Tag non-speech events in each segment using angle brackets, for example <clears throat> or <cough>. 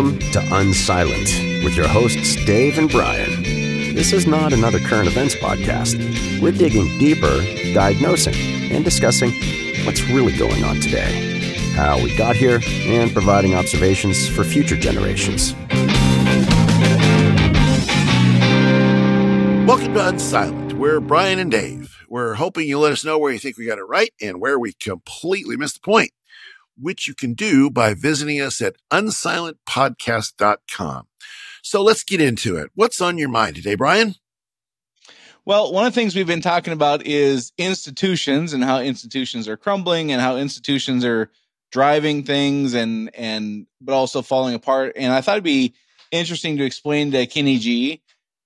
Welcome to Unsilent with your hosts, Dave and Brian. This is not another current events podcast. We're digging deeper, diagnosing, and discussing what's really going on today, how we got here, and providing observations for future generations. Welcome to Unsilent. We're Brian and Dave. We're hoping you let us know where you think we got it right and where we completely missed the point, which you can do by visiting us at unsilentpodcast.com. So let's get into it. What's on your mind today, Brian? Well, one of the things we've been talking about is institutions and how institutions are crumbling and how institutions are driving things and and but also falling apart. And I thought it'd be interesting to explain to Kenny G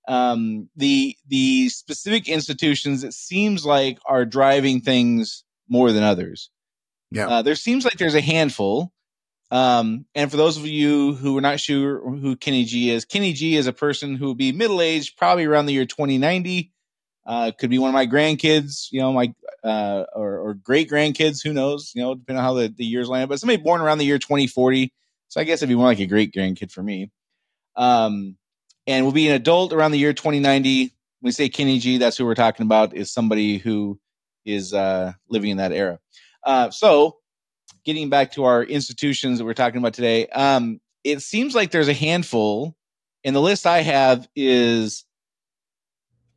um, the the specific institutions it seems like are driving things more than others. Yeah, uh, there seems like there's a handful. Um, and for those of you who are not sure who Kenny G is, Kenny G is a person who will be middle aged, probably around the year 2090. Uh, could be one of my grandkids, you know, my uh, or, or great grandkids. Who knows? You know, depending on how the, the years land. But somebody born around the year 2040. So I guess it'd be more like a great grandkid for me. Um, and will be an adult around the year 2090. When we say Kenny G, that's who we're talking about, is somebody who is uh, living in that era. Uh, so, getting back to our institutions that we're talking about today, um, it seems like there's a handful, and the list I have is,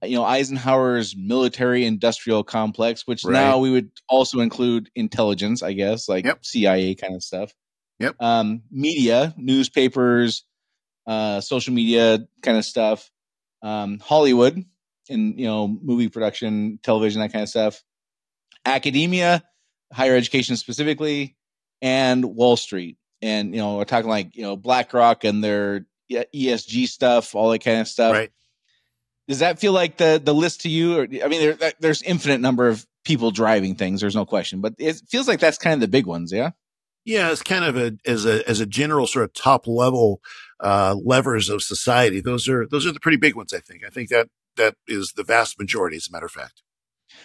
you know, Eisenhower's military industrial complex, which Right. now we would also include intelligence, I guess, like Yep. CIA kind of stuff. Yep. Um, media, newspapers, uh, social media kind of stuff, um, Hollywood, and you know, movie production, television, that kind of stuff, academia, higher education specifically, and Wall Street. And you know, we're talking like you know BlackRock and their ESG stuff, all that kind of stuff. right. Does that feel like the the list to you? Or, I mean, there, there's infinite number of people driving things. There's no question, but it feels like that's kind of the big ones. Yeah. Yeah, it's kind of a as a as a general sort of top level uh, levers of society. Those are those are the pretty big ones. I think. I think that that is the vast majority. As a matter of fact.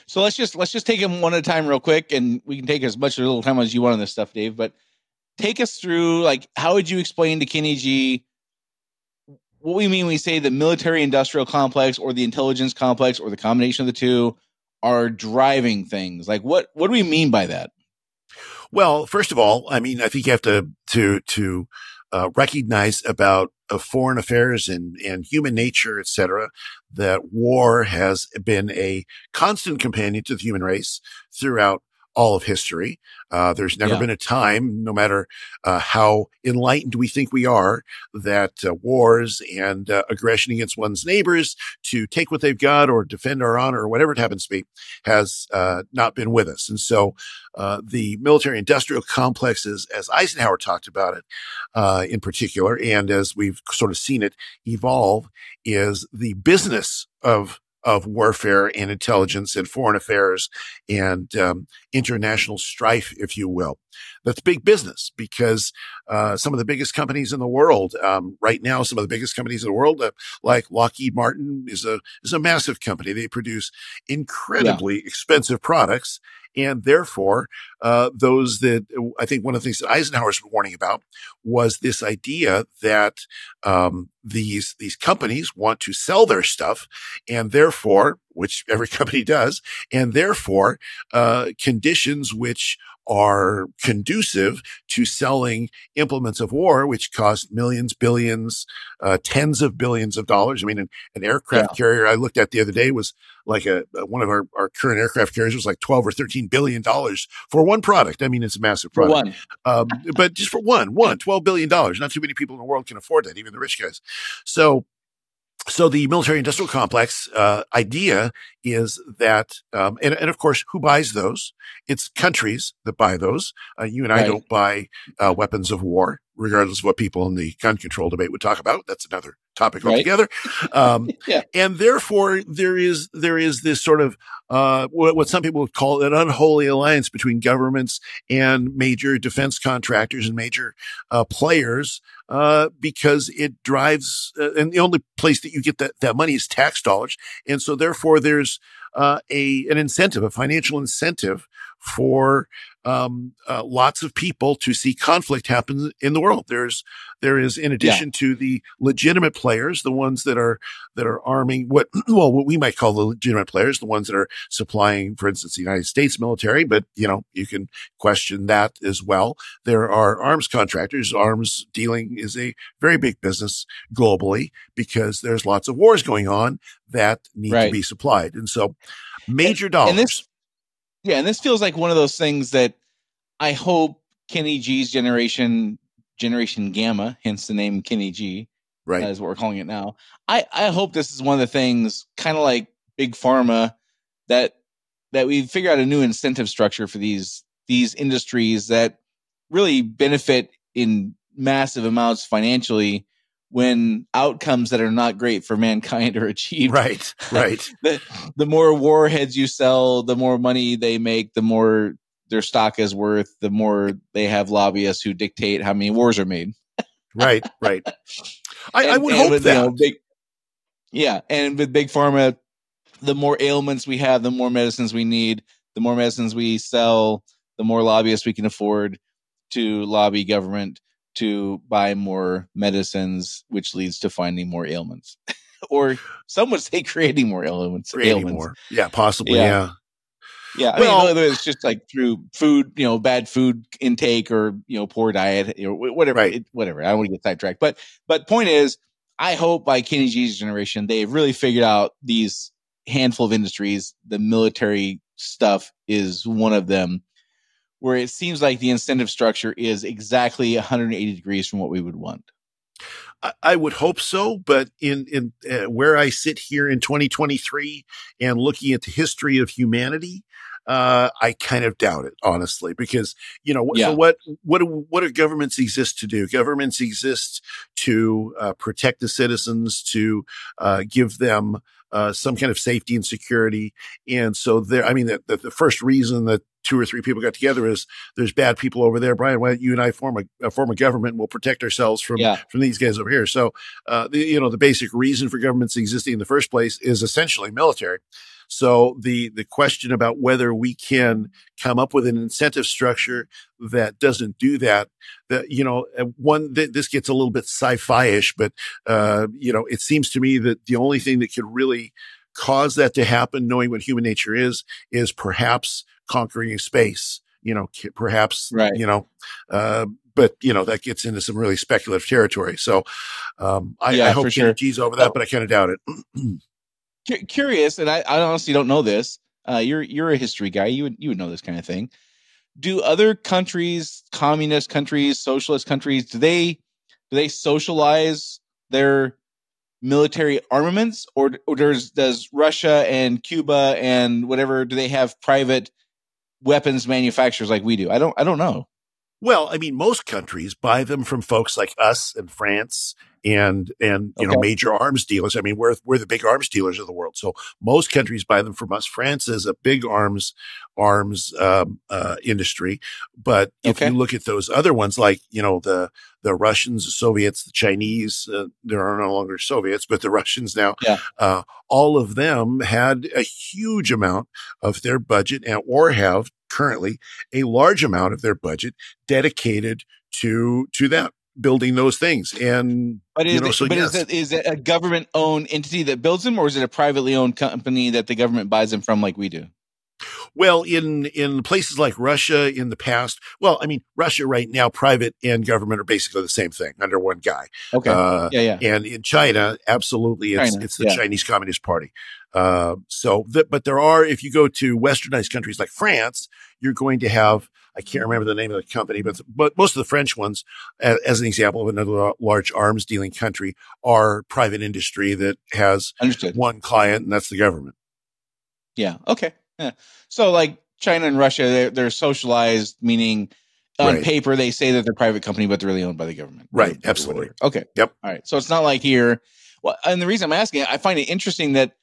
So let's just let's just take them one at a time real quick, and we can take as much little time as you want on this stuff, Dave. But take us through like how would you explain to Kenny G what we mean when we say the military industrial complex or the intelligence complex or the combination of the two are driving things? Like what what do we mean by that? Well, first of all, I mean, I think you have to to to uh, recognize about uh, foreign affairs and and human nature, et cetera, that war has been a constant companion to the human race throughout all of history. Uh, there's never Yeah. been a time, no matter uh, how enlightened we think we are, that uh, wars and uh, aggression against one's neighbors to take what they've got or defend our honor or whatever it happens to be has uh, not been with us. And so uh, the military industrial complexes, as Eisenhower talked about it uh, in particular, and as we've sort of seen it evolve, is the business of of warfare and intelligence and foreign affairs and um, international strife, if you will. That's big business because uh, some of the biggest companies in the world um, right now, some of the biggest companies in the world, uh, like Lockheed Martin, is a is a massive company. They produce incredibly expensive products, and therefore, uh, those that I think one of the things that Eisenhower's warning about was this idea that um, these these companies want to sell their stuff, and therefore, which every <laughs> company does, and therefore, uh, conditions which are conducive to selling implements of war, which cost millions, billions, uh, tens of billions of dollars. I mean, an, an aircraft carrier I looked at the other day was like a, one of our, our current aircraft carriers was like 12 or 13 billion dollars for one product. I mean, it's a massive product. one, Um, but just for one, one, $12 billion. Not too many people in the world can afford that, even the rich guys. So, so the military industrial complex uh, idea is that, um, and, and of course, who buys those? It's countries that buy those. Uh, you and I Right. don't buy uh, weapons of war, regardless of what people in the gun control debate would talk about. That's another topic Right. altogether. Um, <laughs> Yeah. and therefore there is there is this sort of uh, what, what some people would call an unholy alliance between governments and major defense contractors and major uh, players uh, because it drives uh, and the only place that you get that, that money is tax dollars and so therefore there's uh, a an incentive a financial incentive for um, uh, lots of people to see conflict happen in the world. There's there is in addition yeah. to the legitimate players, the ones that are that are arming what <clears throat> well what we might call the legitimate players, the ones that are supplying, for instance, the United States military. But you know you can question that as well. There are arms contractors. Arms dealing is a very big business globally because there's lots of wars going on that need right. to be supplied, and so major and, dollars. And this, yeah, and this feels like one of those things that I hope Kenny G's generation, Generation Gamma, hence the name Kenny G, right, is what we're calling it now. I I hope this is one of the things, kind of like big pharma, that that we figure out a new incentive structure for these these industries that really benefit in massive amounts financially when outcomes that are not great for mankind are <laughs> achieved. Right, right. <laughs> the, the more warheads you sell, the more money they make, the more their stock is worth, the more they have lobbyists who dictate how many wars are made. right, right. I, and, I would hope with, that. You know, big, yeah, and with big pharma, the more ailments we have, the more medicines we need. The more medicines we sell, the more lobbyists we can afford to lobby government to buy more medicines, which leads to finding more ailments. <laughs> or some would say creating more ailments. Creating ailments. more. Yeah, possibly. Yeah. yeah. Yeah, I well, mean, it's just like through food, you know, bad food intake or you know, poor diet, know, whatever, right. it, whatever. I don't want to get sidetracked, but but point is, I hope by Kenny G's generation they've really figured out these handful of industries. The military stuff is one of them, where it seems like the incentive structure is exactly 180 degrees from what we would want. I would hope so, but in in uh, where I sit here in 2023 and looking at the history of humanity, uh, I kind of doubt it, honestly, because you know yeah. so what what do, what do governments exist to do? Governments exist to uh, protect the citizens, to uh, give them uh, some kind of safety and security. And so there, I mean, the, the, the, first reason that two or three people got together is there's bad people over there. Brian, why don't you and I form a, form a government and we'll protect ourselves from, yeah. from these guys over here. So, uh, the, you know, the basic reason for governments existing in the first place is essentially military. So the, the question about whether we can come up with an incentive structure that doesn't do that, that, you know, uh, one, th- this gets a little bit sci-fi-ish, but, uh, you know, it seems to me that the only thing that could really cause that to happen, knowing what human nature is, is perhaps conquering space. You know, perhaps, right. you know, uh, but you know that gets into some really speculative territory. So um, I, yeah, I hope sure. G's over that, but I kind of doubt it. <clears throat> Curious, and I, I, honestly don't know this. Uh, you're you're a history guy. You would you would know this kind of thing. Do other countries, communist countries, socialist countries, do they do they socialize their military armaments, or, or does does Russia and Cuba and whatever do they have private weapons manufacturers like we do? I don't I don't know. Well, I mean, most countries buy them from folks like us and France and and you okay. know major arms dealers. I mean, we're we're the big arms dealers of the world. So most countries buy them from us. France is a big arms arms um, uh, industry, but if okay. you look at those other ones, like you know the the Russians, the Soviets, the Chinese, uh, there are no longer Soviets, but the Russians now, yeah. uh, all of them had a huge amount of their budget and or have currently a large amount of their budget dedicated to to that building those things and but is, you know, it, so but yes. is, it, is it a government owned entity that builds them or is it a privately owned company that the government buys them from like we do well, in in places like Russia in the past, well, I mean, Russia right now, private and government are basically the same thing under one guy. Okay. Uh, yeah, yeah. And in China, absolutely, it's China, it's the yeah. Chinese Communist Party. Uh, so, the, but there are, if you go to westernized countries like France, you're going to have, I can't remember the name of the company, but, but most of the French ones, as, as an example of another large arms dealing country, are private industry that has Understood. one client, and that's the government. Yeah. Okay. Yeah. So like China and Russia, they're, they're socialized, meaning on right. paper they say that they're private company, but they're really owned by the government. Right. Absolutely. Okay. Yep. All right. So it's not like here. Well, and the reason I'm asking, I find it interesting that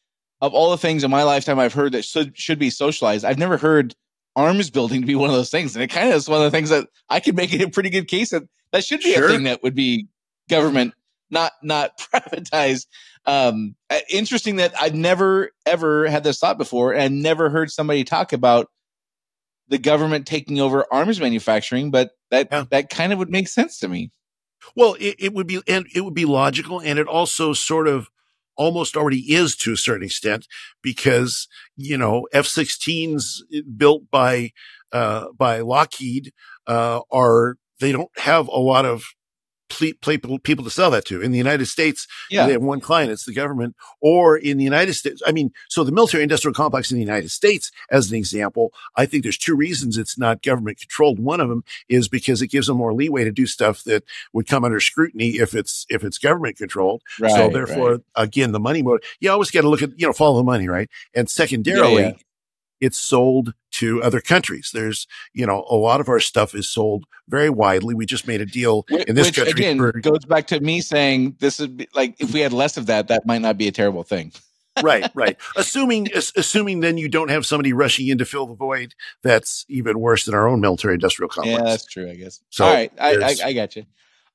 of all the things in my lifetime I've heard that should should be socialized, I've never heard arms building to be one of those things. And it kind of is one of the things that I could make it a pretty good case that that should be sure. a thing that would be government, not not <laughs> privatized. Um, uh, interesting that I've never ever had this thought before, and never heard somebody talk about the government taking over arms manufacturing, but that Yeah. that kind of would make sense to me. Well, it, it would be, and it would be logical, and it also sort of almost already is to a certain extent because you know F-16s built by uh, by Lockheed uh, are they don't have a lot of ple- people people to sell that to in the United States. Yeah. They have one client, it's the government, or in the United States. I mean, so the military industrial complex in the United States, as an example, I think there's two reasons it's not government controlled. One of them is because it gives them more leeway to do stuff that would come under scrutiny if it's, if it's government controlled. so therefore, right. again, the money mode, you always got to look at, you know, follow the money, right? And secondarily, yeah. it's sold to other countries. There's, you know, a lot of our stuff is sold very widely. We just made a deal Wh- in this Which country. again for- goes back to me saying this would be like if we had less of that, that might not be a terrible thing. right, right. <laughs> Assuming, as- assuming then you don't have somebody rushing in to fill the void. That's even worse than our own military industrial complex. Yeah, that's true. I guess. So All right, I, I, I got you.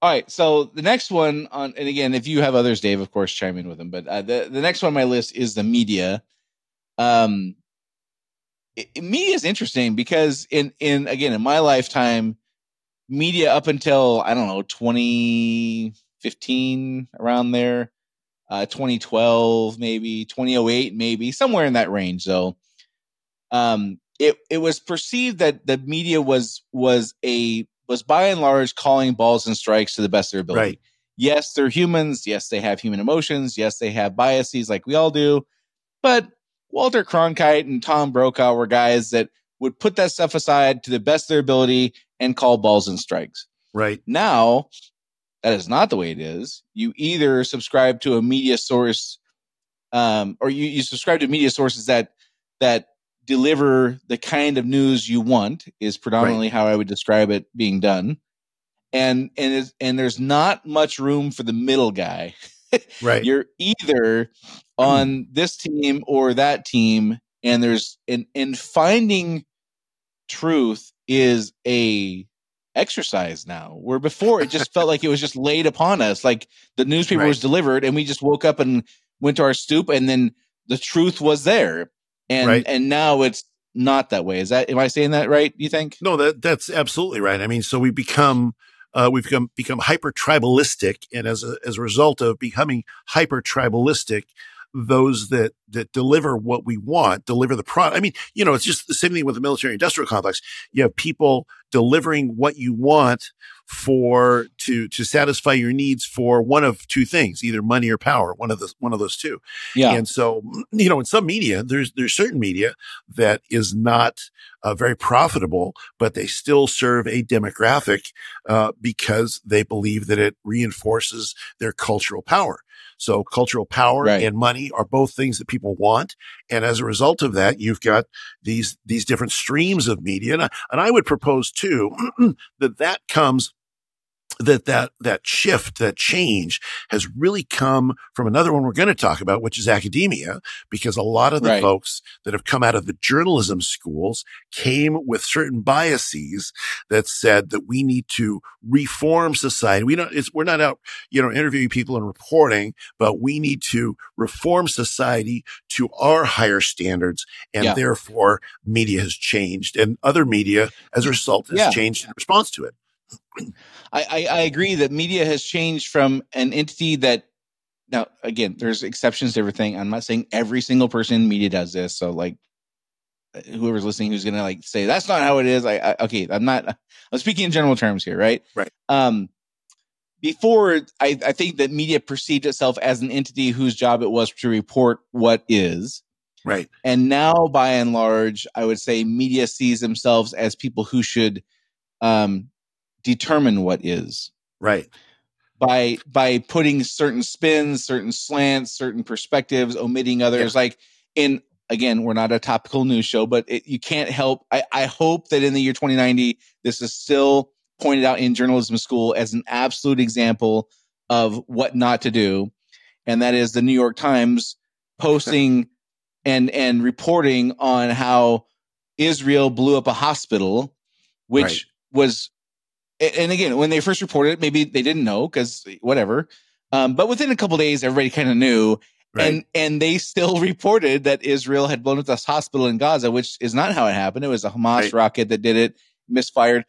All right, so the next one on, and again, if you have others, Dave, of course, chime in with them. But uh, the the next one on my list is the media. Um, i- i- media is interesting because in in again in my lifetime, media up until I don't know 2015 around there, uh, 2012 maybe 2008 maybe somewhere in that range though. Um, it it was perceived that the media was was a was by and large calling balls and strikes to the best of their ability. Right. Yes, they're humans. Yes, they have human emotions. Yes, they have biases like we all do. But Walter Cronkite and Tom Brokaw were guys that would put that stuff aside to the best of their ability and call balls and strikes. right. Now, that is not the way it is. You either subscribe to a media source, um, or you, you subscribe to media sources that that deliver the kind of news you want. Is predominantly how I would describe it being done, and and and there's not much room for the middle guy. <laughs> Right. You're either on this team or that team, and there's and and finding truth is a exercise now. Where before it just felt like it was just laid upon us, like the newspaper Right. was delivered, and we just woke up and went to our stoop, and then the truth was there. And Right. and now it's not that way. Is that am I saying that right? You think? No, that that's absolutely right. I mean, so we become uh, we've become become hyper tribalistic, and as a as a result of becoming hyper tribalistic, those that that deliver what we want deliver the product. I mean, you know, it's just the same thing with the military industrial complex. You have people delivering what you want for to to satisfy your needs for one of two things, either money or power. One of the one of those two. Yeah. And so, you know, in some media, there's there's certain media that is not uh, very profitable, but they still serve a demographic uh, because they believe that it reinforces their cultural power. So cultural power Right. and money are both things that people want. And as a result of that, you've got these, these different streams of media. And I, and I would propose too <clears throat> that that comes that that that shift that change has really come from another one we're going to talk about which is academia because a lot of the Right. folks that have come out of the journalism schools came with certain biases that said that we need to reform society we don't it's, we're not out you know interviewing people and reporting but we need to reform society to our higher standards and Yeah. therefore media has changed and other media as a result has Yeah. changed in response to it I, I, I agree that media has changed from an entity that now again there's exceptions to everything. I'm not saying every single person in media does this so like whoever's listening who's gonna like say that's not how it is i, I okay i'm not <laughs> i'm speaking in general terms here right? Right. um before I, I think that media perceived itself as an entity whose job it was to report what is. Right. And now by and large i would say media sees themselves as people who should um, determine what is. Right. By by putting certain spins certain slants certain perspectives omitting others like in again we're not a topical news show but it, you can't help I, I hope that in the year 2090 this is still pointed out in journalism school as an absolute example of what not to do and that is the new york times <laughs> posting and and reporting on how israel blew up a hospital which Right. was and again when they first reported it maybe they didn't know because whatever um, but within a couple days everybody kind of knew Right. And and they still <laughs> reported that Israel had blown up this hospital in Gaza, which is not how it happened. It was a Hamas Right. rocket that did it, misfired.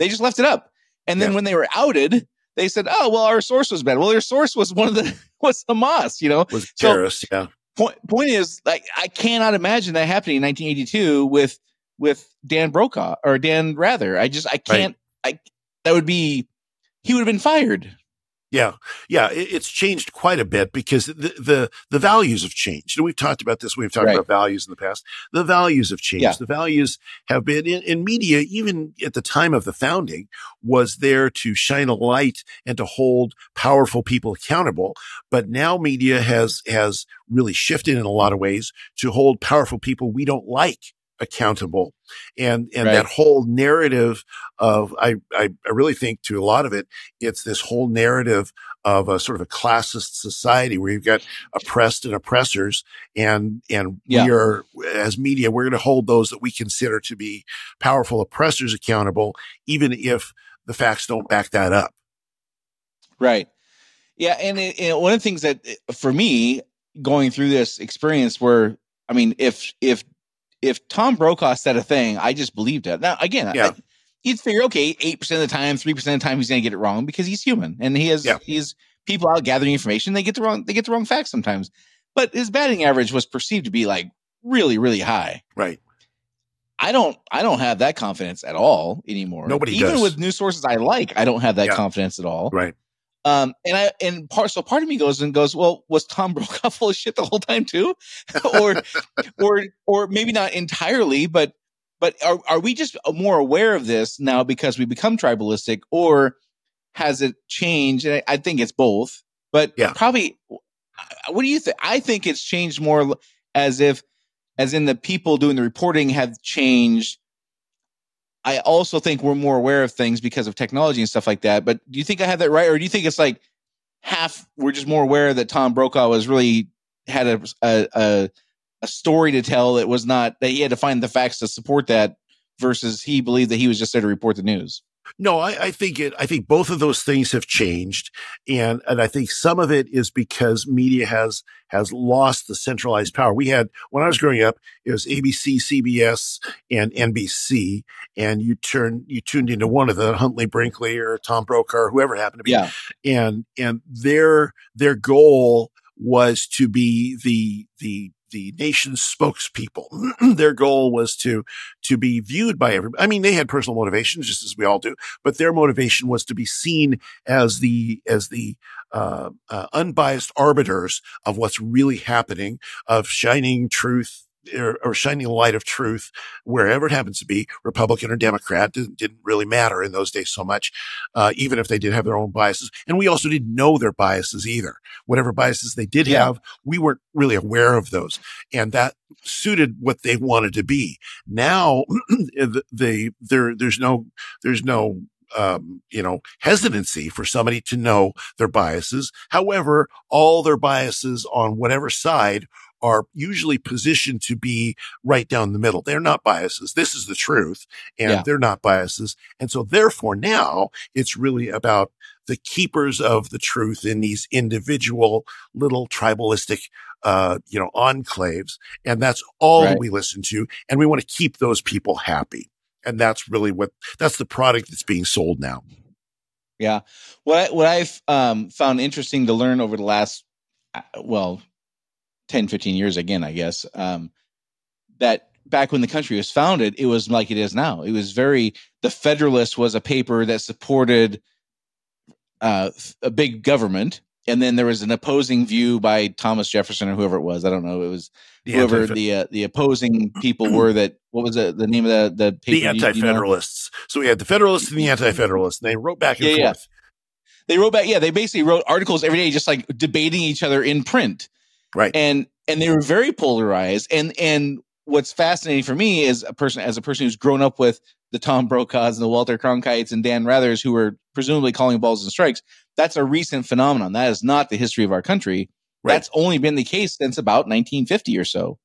They just left it up. And then Yeah. when they were outed, they said, "Oh, well, our source was bad." Well, their source was one of the <laughs> was Hamas. You know, was So- terrorists. yeah. point point is like I cannot imagine that happening in 1982 with with Dan Brokaw or Dan Rather. I just I can't. I that would be he would have been fired. Yeah, yeah, it's changed quite a bit because the, the the values have changed. And we've talked about this. We've talked Right. about values in the past. The values have changed. Yeah. The values have been in, in media, even at the time of the founding, was there to shine a light and to hold powerful people accountable. But now media has has really shifted in a lot of ways to hold powerful people we don't like accountable and and Right. that whole narrative of I, I i really think to a lot of it it's this whole narrative of a sort of a classist society where you've got oppressed and oppressors and and Yeah. we are as media we're going to hold those that we consider to be powerful oppressors accountable even if the facts don't back that up Right. Yeah, and, it, and one of the things that for me going through this experience where I mean if if if Tom Brokaw said a thing, I just believed it. Now again, Yeah. I, you'd figure okay, eight percent of the time, three percent of the time he's going to get it wrong because he's human and he has Yeah. he's people out gathering information. They get the wrong they get the wrong facts sometimes, but his batting average was perceived to be like really really high. right I don't I don't have that confidence at all anymore. Nobody even does. with new sources I like, I don't have that Yeah. confidence at all. right Um, and I and part so part of me goes and goes, well, was Tom <laughs> Brokaw full of shit the whole time too, <laughs> or or or maybe not entirely, but but are are we just more aware of this now because we become tribalistic, or has it changed? And I, I think it's both, but Yeah. probably. What do you think? I think it's changed more as if, as in the people doing the reporting have changed. I also think we're more aware of things because of technology and stuff like that. But do you think I have that right, or do you think it's like half? We're just more aware that Tom Brokaw was really had a a, a, a story to tell that was not that he had to find the facts to support that, versus he believed that he was just there to report the news. No, I, I think it. I think both of those things have changed, and and I think some of it is because media has has lost the centralized power. We had when I was growing up, it was ABC, CBS, and NBC, and you turn you tuned into one of the Huntley Brinkley or Tom Brokaw or whoever happened to be, Yeah, and and their their goal was to be the the the nation's spokespeople. <clears throat> their goal was to to be viewed by everybody. I mean, they had personal motivations, just as we all do, but their motivation was to be seen as the as the uh, uh, unbiased arbiters of what's really happening, of shining truth. Or, or shining the light of truth wherever it happens to be, Republican or Democrat, didn't, didn't really matter in those days so much, uh, even if they did have their own biases. And we also didn't know their biases either. Whatever biases they did Yeah. have, we weren't really aware of those. And that suited what they wanted to be. Now, <clears throat> the, the there, there's no, there's no, um, you know, hesitancy for somebody to know their biases. However, all their biases on whatever side are usually positioned to be right down the middle. They're not biases. This is the truth and Yeah. they're not biases. And so therefore now it's really about the keepers of the truth in these individual little tribalistic, uh, you know, enclaves. And that's all Right. we listen to. And we want to keep those people happy. And that's really what, that's the product that's being sold now. yeah. What I, what I've um, found interesting to learn over the last, uh, well, 10, 15 years again, I guess, um, that back when the country was founded, it was like it is now. It was very, the Federalist was a paper that supported uh, a big government. And then there was an opposing view by Thomas Jefferson or whoever it was. I don't know. It was The, whoever anti- the uh, the opposing <clears throat> people were. That what was the, the name of the the paper? the you- do you know? anti-federalists. So we had the federalists and the anti-federalists, and they wrote back and Yeah, yeah. They wrote back. Yeah, they basically wrote articles every day, just like debating each other in print. Right. and and they were very polarized and and what's fascinating for me is a person as a person who's grown up with the Tom Brokaws and the Walter Cronkites and Dan Rathers who were presumably calling balls and strikes that's a recent phenomenon that is not the history of our country Right. that's only been the case since about 1950 or so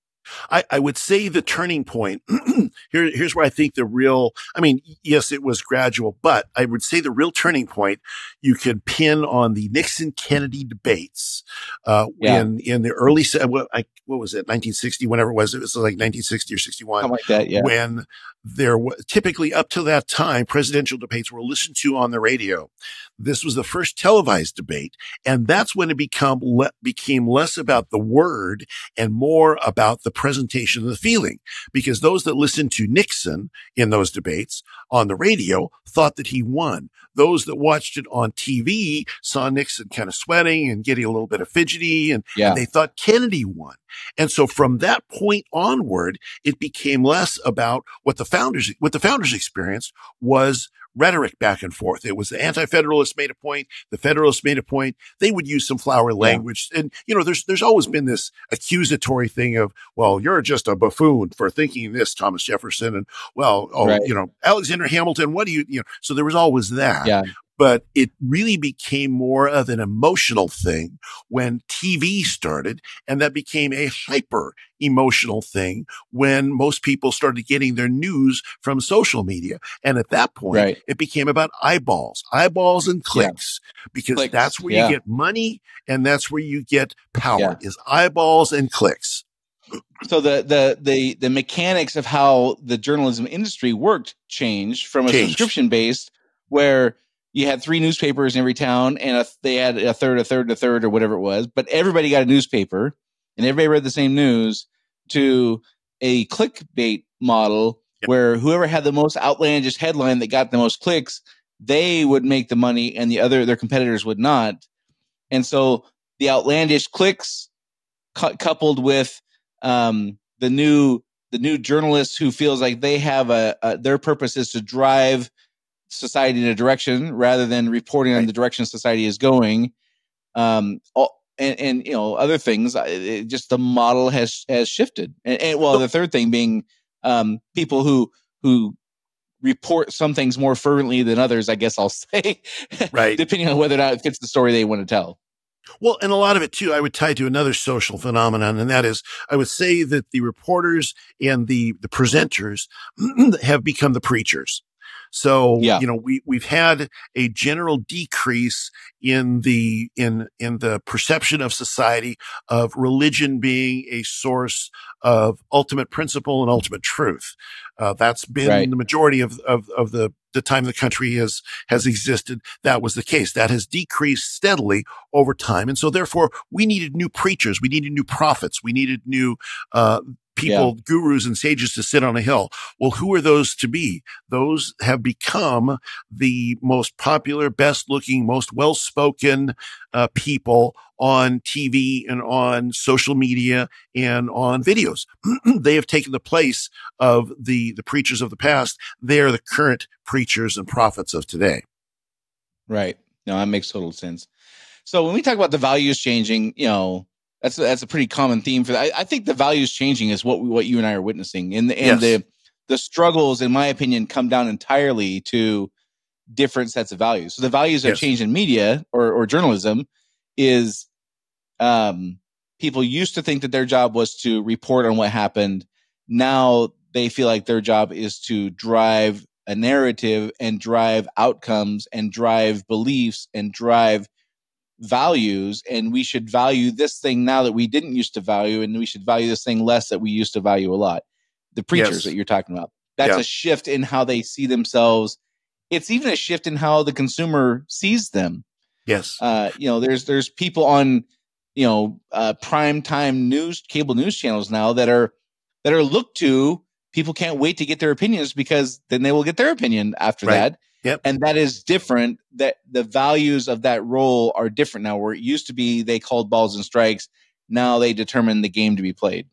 I, I would say the turning point <clears throat> here, here's where I think the real, I mean, yes, it was gradual, but I would say the real turning point you could pin on the Nixon Kennedy debates, uh, yeah. in, in the early, what, I, what was it, 1960, whenever it was, it was like 1960 or 61. Something like that, yeah. When there was typically up to that time, presidential debates were listened to on the radio. This was the first televised debate. And that's when it become, le- became less about the word and more about the presentation of the feeling. Because those that listened to Nixon in those debates on the radio thought that he won. Those that watched it on TV saw Nixon kind of sweating and getting a little bit of fidgety and, yeah. and they thought Kennedy won. And so from that point onward, it became less about what the founders, what the founders experienced was rhetoric back and forth. It was the anti-federalists made a point, the federalists made a point. They would use some flowery language. Yeah. And, you know, there's, there's always been this accusatory thing of, well, you're just a buffoon for thinking this, Thomas Jefferson. And well, oh, right. you know, Alexander Hamilton, what do you, you know, so there was always that. Yeah but it really became more of an emotional thing when TV started and that became a hyper emotional thing when most people started getting their news from social media. And at that point, right. it became about eyeballs, eyeballs and clicks yeah. because clicks. that's where yeah. you get money and that's where you get power yeah. is eyeballs and clicks. So the, the, the, the mechanics of how the journalism industry worked changed from a subscription based where you had three newspapers in every town and a, they had a third, a third, a third, or whatever it was. But everybody got a newspaper and everybody read the same news to a clickbait model yep. where whoever had the most outlandish headline that got the most clicks, they would make the money and the other, their competitors would not. And so the outlandish clicks cu- coupled with, um, the new, the new journalists who feels like they have a, a their purpose is to drive society in a direction rather than reporting right. on the direction society is going. Um, all, and, and, you know other things. It, just the model has has shifted. And, and well, the third thing being um, people who who report some things more fervently than others. I guess I'll <laughs> say, right, depending on whether or not it fits the story they want to tell. Well, and a lot of it too, I would tie to another social phenomenon, and that is, I would say that the reporters and the the presenters <clears throat> have become the preachers. So, yeah. you know, we, we've had a general decrease in the, in, in the perception of society of religion being a source of ultimate principle and ultimate truth. Uh, that's been right. the majority of, of, of the, the time the country has, has existed. That was the case. That has decreased steadily over time. And so therefore we needed new preachers. We needed new prophets. We needed new, uh, people, yeah. gurus and sages to sit on a hill. Well, who are those to be? Those have become the most popular, best looking, most well spoken uh, people on TV and on social media and on videos. <clears throat> they have taken the place of the, the preachers of the past. They are the current preachers and prophets of today. Right. No, that makes total sense. So when we talk about the values changing, you know, that's a, that's a pretty common theme for that. I, I think the values changing is what we, what you and I are witnessing, and and yes. the the struggles, in my opinion, come down entirely to different sets of values. So the values that yes. changed in media or or journalism is, um, people used to think that their job was to report on what happened. Now they feel like their job is to drive a narrative and drive outcomes and drive beliefs and drive values and we should value this thing now that we didn't used to value and we should value this thing less that we used to value a lot. The preachers yes. that you're talking about. That's yeah. a shift in how they see themselves. It's even a shift in how the consumer sees them. Yes. Uh, you know there's there's people on you know uh, prime time news cable news channels now that are that are looked to. People can't wait to get their opinions because then they will get their opinion after right. that Yep. And that is different. That the values of that role are different now. Where it used to be they called balls and strikes. Now they determine the game to be played.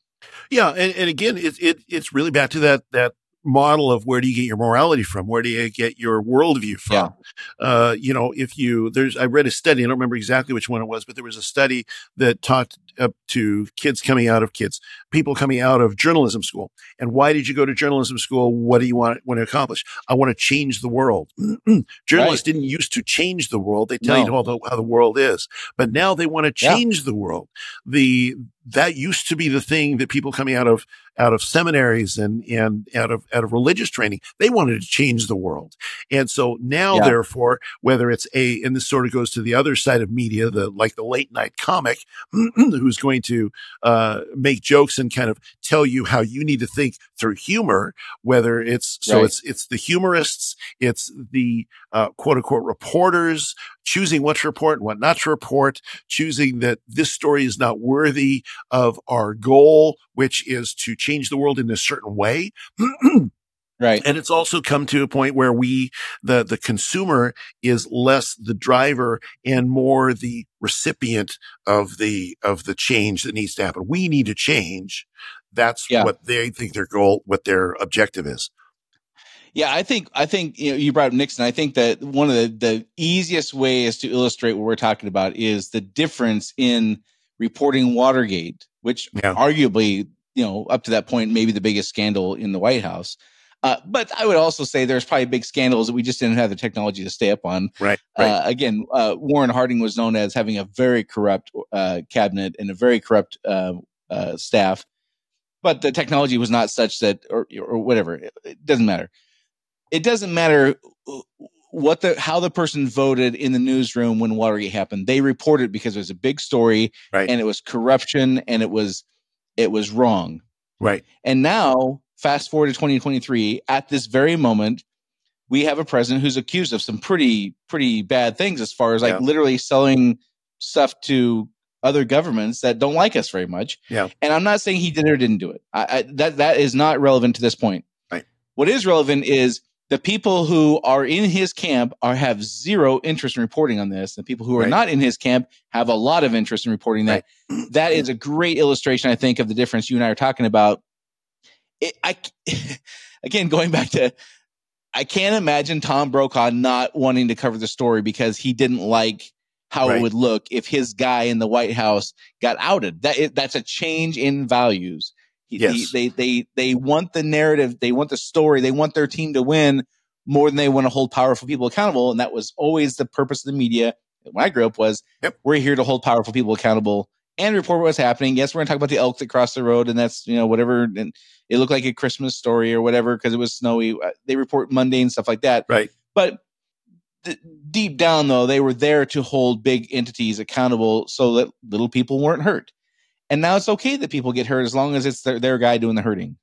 Yeah, and, and again, it's it, it's really back to that that model of where do you get your morality from? Where do you get your worldview from? Yeah. Uh, you know, if you, there's, I read a study, I don't remember exactly which one it was, but there was a study that talked up to kids coming out of kids, people coming out of journalism school. And why did you go to journalism school? What do you want, want to accomplish? I want to change the world. <clears throat> Journalists right. didn't used to change the world. They tell no. you how the, how the world is, but now they want to change yeah. the world. The, that used to be the thing that people coming out of out of seminaries and and out of out of religious training they wanted to change the world and so now yeah. therefore whether it's a and this sort of goes to the other side of media the like the late night comic <clears throat> who's going to uh, make jokes and kind of tell you how you need to think through humor whether it's so right. it's it's the humorists it's the uh, quote unquote reporters choosing what to report and what not to report, choosing that this story is not worthy of our goal, which is to change the world in a certain way. <clears throat> Right. And it's also come to a point where we, the, the consumer is less the driver and more the recipient of the, of the change that needs to happen. We need to change. That's yeah. what they think their goal, what their objective is. Yeah, I think I think you know you brought up Nixon. I think that one of the, the easiest ways to illustrate what we're talking about is the difference in reporting Watergate, which yeah. arguably, you know, up to that point, maybe the biggest scandal in the White House. Uh, but I would also say there's probably big scandals that we just didn't have the technology to stay up on. Right. right. Uh, again, uh, Warren Harding was known as having a very corrupt uh, cabinet and a very corrupt uh, uh, staff, but the technology was not such that, or, or whatever. It, it doesn't matter it doesn't matter what the how the person voted in the newsroom when Watergate happened. They reported because it was a big story right. and it was corruption and it was it was wrong. Right. And now, fast forward to 2023, at this very moment, we have a president who's accused of some pretty pretty bad things as far as like yeah. literally selling stuff to other governments that don't like us very much. Yeah. And I'm not saying he did or didn't do it. I, I, that that is not relevant to this point. Right. What is relevant is the people who are in his camp are have zero interest in reporting on this. The people who are right. not in his camp have a lot of interest in reporting that. Right. That is a great illustration, I think, of the difference you and I are talking about. It, I <laughs> again going back to I can't imagine Tom Brokaw not wanting to cover the story because he didn't like how right. it would look if his guy in the White House got outed. That is, that's a change in values. Yes. they, they, they want the narrative. They want the story. They want their team to win more than they want to hold powerful people accountable. And that was always the purpose of the media when I grew up was yep. we're here to hold powerful people accountable and report what's happening. Yes, we're going to talk about the elk that crossed the road and that's, you know, whatever. And it looked like a Christmas story or whatever because it was snowy. Uh, they report mundane stuff like that. Right. But th- deep down, though, they were there to hold big entities accountable so that little people weren't hurt. And now it's okay that people get hurt as long as it's their, their guy doing the hurting.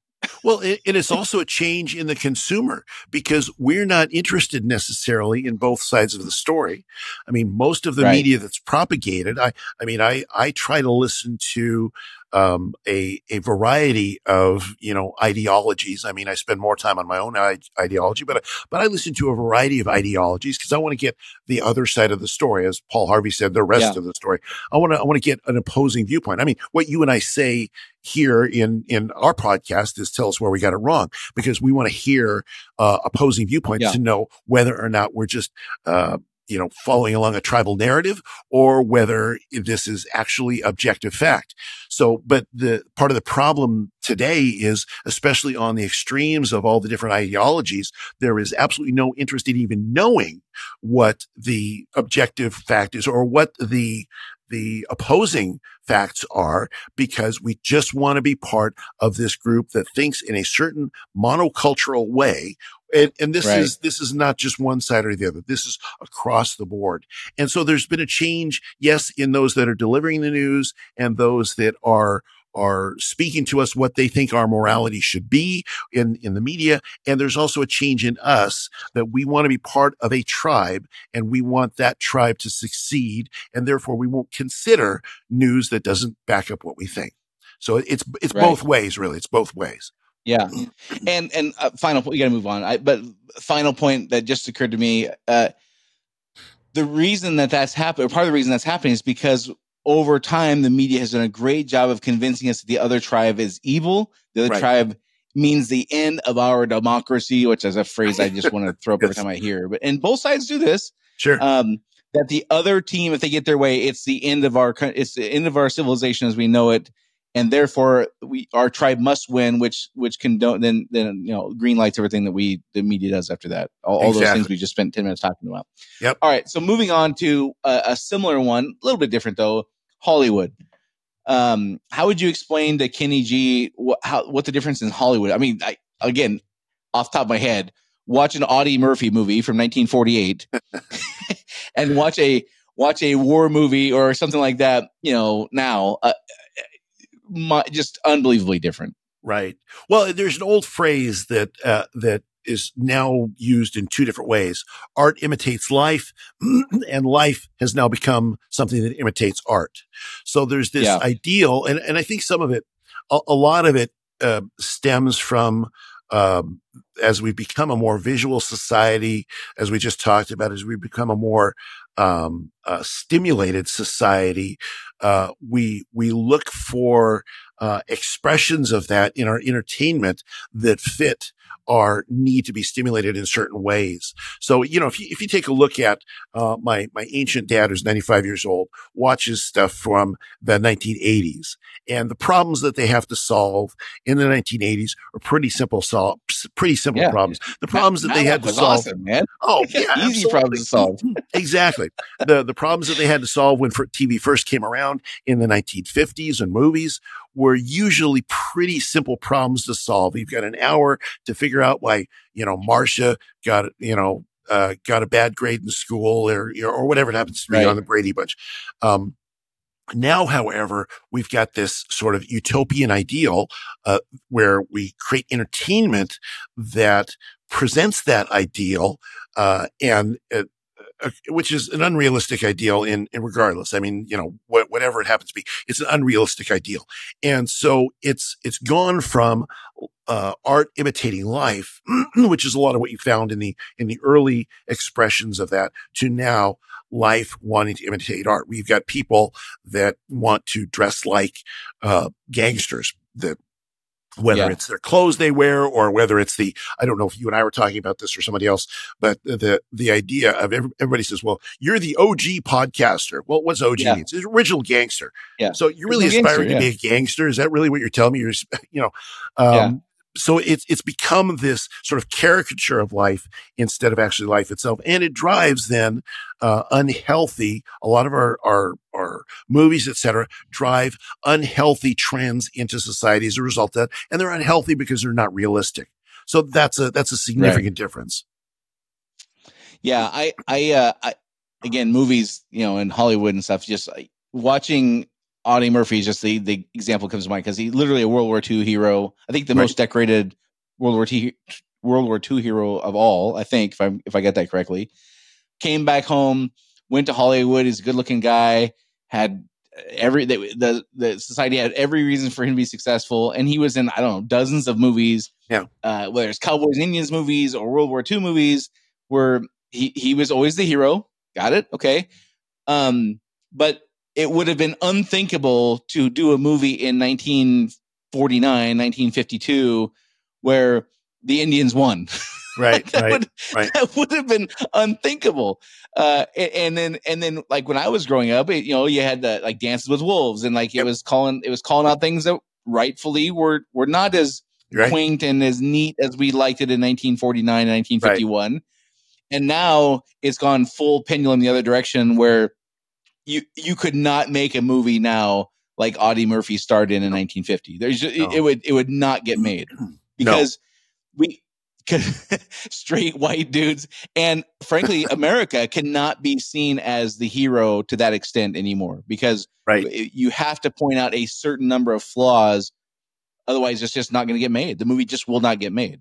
Well, it, it is also a change in the consumer because we're not interested necessarily in both sides of the story. I mean, most of the right. media that's propagated, I, I mean, I, I try to listen to um, a a variety of you know ideologies. I mean, I spend more time on my own ideology, but but I listen to a variety of ideologies because I want to get the other side of the story, as Paul Harvey said, the rest yeah. of the story. I want to I want to get an opposing viewpoint. I mean, what you and I say here in in our podcast is tell us where we got it wrong because we want to hear uh, opposing viewpoints yeah. to know whether or not we're just uh, you know, following along a tribal narrative or whether this is actually objective fact. So, but the part of the problem today is, especially on the extremes of all the different ideologies, there is absolutely no interest in even knowing what the objective fact is or what the the opposing facts are because we just want to be part of this group that thinks in a certain monocultural way and, and this right. is, this is not just one side or the other. This is across the board. And so there's been a change, yes, in those that are delivering the news and those that are, are speaking to us what they think our morality should be in, in the media. And there's also a change in us that we want to be part of a tribe and we want that tribe to succeed. And therefore we won't consider news that doesn't back up what we think. So it's, it's right. both ways, really. It's both ways. Yeah, and and uh, final point. We got to move on. I, but final point that just occurred to me: uh, the reason that that's happened, part of the reason that's happening, is because over time the media has done a great job of convincing us that the other tribe is evil. The other right. tribe means the end of our democracy, which is a phrase I just want to throw up yes. every time I hear. But and both sides do this. Sure. Um, that the other team, if they get their way, it's the end of our it's the end of our civilization as we know it and therefore we our tribe must win, which which condone then then you know green lights everything that we the media does after that. All, all those things we just spent ten minutes talking about. Yep. All right, so moving on to a, a similar one, a little bit different though. Hollywood. Um, how would you explain to Kenny G what, how, what the difference in Hollywood? I mean, I, again, off top of my head, watch an Audie Murphy movie from 1948 <laughs> and watch a watch a war movie or something like that. You know, now uh, my, just unbelievably different. Right. Well, there's an old phrase that uh, that is now used in two different ways. Art imitates life, <clears throat> and life has now become something that imitates art. So there's this yeah. ideal, and, and I think some of it, a, a lot of it, uh, stems from um, as we become a more visual society, as we just talked about, as we become a more um, uh, stimulated society, uh, we we look for uh, expressions of that in our entertainment that fit our need to be stimulated in certain ways. So, you know, if you, if you take a look at, uh, my, my ancient dad who's 95 years old watches stuff from the 1980s and the problems that they have to solve in the 1980s are pretty simple solve, pretty simple yeah. problems. The problems that, that they had to solve. Awesome, man. Oh, <laughs> yeah. Easy problems to solve. exactly. The, the problems that they had to solve when TV first came around in the 1950s and movies were usually pretty simple problems to solve. You've got an hour to figure out why, you know, Marcia got, you know, uh, got a bad grade in school or, or whatever it happens to be right. on the Brady Bunch. Um, now, however, we've got this sort of utopian ideal, uh, where we create entertainment that presents that ideal, uh, and uh, which is an unrealistic ideal in, in regardless. I mean, you know, wh- whatever it happens to be, it's an unrealistic ideal. And so it's, it's gone from, uh, art imitating life, <clears throat> which is a lot of what you found in the, in the early expressions of that to now life wanting to imitate art. We've got people that want to dress like, uh, gangsters that whether yeah. it's their clothes they wear or whether it's the, I don't know if you and I were talking about this or somebody else, but the, the idea of everybody says, well, you're the OG podcaster. Well, what's OG yeah. means? It's original gangster. Yeah. So you're really aspiring gangster, to be a gangster. Is that really what you're telling me? You're, <laughs> you know, um, so it's it's become this sort of caricature of life instead of actually life itself, and it drives then uh, unhealthy. A lot of our our our movies, etc., drive unhealthy trends into society as a result of that, and they're unhealthy because they're not realistic. So that's a that's a significant right. difference. Yeah, I I, uh, I again movies, you know, in Hollywood and stuff. Just watching Audie Murphy is just the, the example comes to mind because he's literally a World War II hero. I think the right. most decorated World War II World War II hero of all. I think if I if I get that correctly, came back home, went to Hollywood. He's a good looking guy. Had every the, the, the society had every reason for him to be successful, and he was in I don't know dozens of movies. Yeah, uh, whether it's Cowboys and Indians movies or World War II movies, where he he was always the hero. Got it? Okay. Um, but it would have been unthinkable to do a movie in 1949, 1952, where the Indians won. <laughs> Right, that right, would, right. That would have been unthinkable. Uh, and then, and then, like when I was growing up, it, you know, you had the like Dances with Wolves, and like it was calling, it was calling out things that rightfully were were not as right. quaint and as neat as we liked it in 1949 and 1951. Right. And now it's gone full pendulum the other direction, where you you could not make a movie now like Audie Murphy starred in in 1950. There's just, no. it, it, would it would not get made <clears throat> because no. we <laughs> straight white dudes and frankly <laughs> America cannot be seen as the hero to that extent anymore because right. you have to point out a certain number of flaws otherwise it's just not going to get made. The movie just will not get made.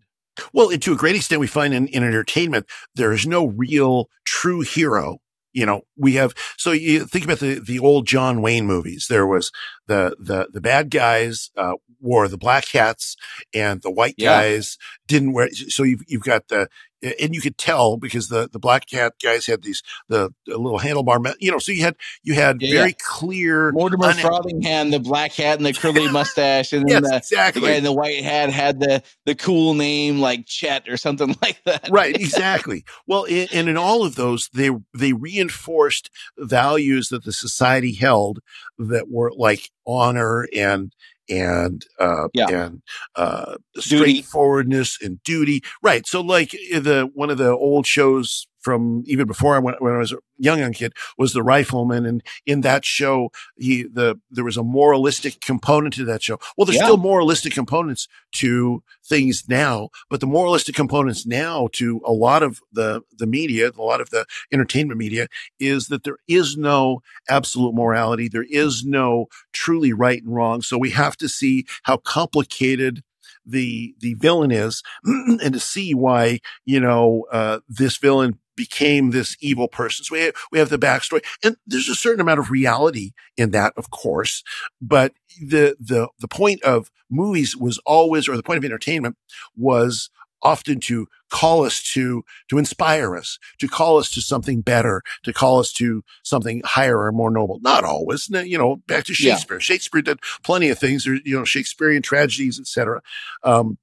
Well, to a great extent, we find in, in entertainment, there is no real true hero you know, we have, so you think about the, the old John Wayne movies. There was the, the, the bad guys, uh, wore the black hats and the white yeah. guys didn't wear. So you've, you've got the, and you could tell because the the black cat guys had these the, the little handlebar, you know. So you had you had yeah, very yeah. clear Mortimer un- Frothingham, the black hat and the curly <laughs> mustache, and yes, the, exactly. the guy in the white hat had the the cool name like Chet or something <laughs> like that. Right, exactly. well, in, and in all of those, they they reinforced values that the society held that were like honor and and uh, Yeah. and uh, straightforwardness and duty. Right. So like the one of the old shows from even before I went when I was a young young kid was the Rifleman, and in that show he the there was a moralistic component to that show. Well, there's Yeah. still moralistic components to things now, but the moralistic components now to a lot of the the media, a lot of the entertainment media, is that there is no absolute morality. There is no truly right and wrong. So we have to see how complicated the the villain is, <clears throat> and to see why you know uh, this villain became this evil person. So we have, we have the backstory, and there's a certain amount of reality in that, of course. But the the the point of movies was always, or the point of entertainment was often to call us to to inspire us to call us to something better to call us to something higher or more noble not always you know back to Yeah. shakespeare shakespeare did plenty of things you know shakespearean tragedies etc um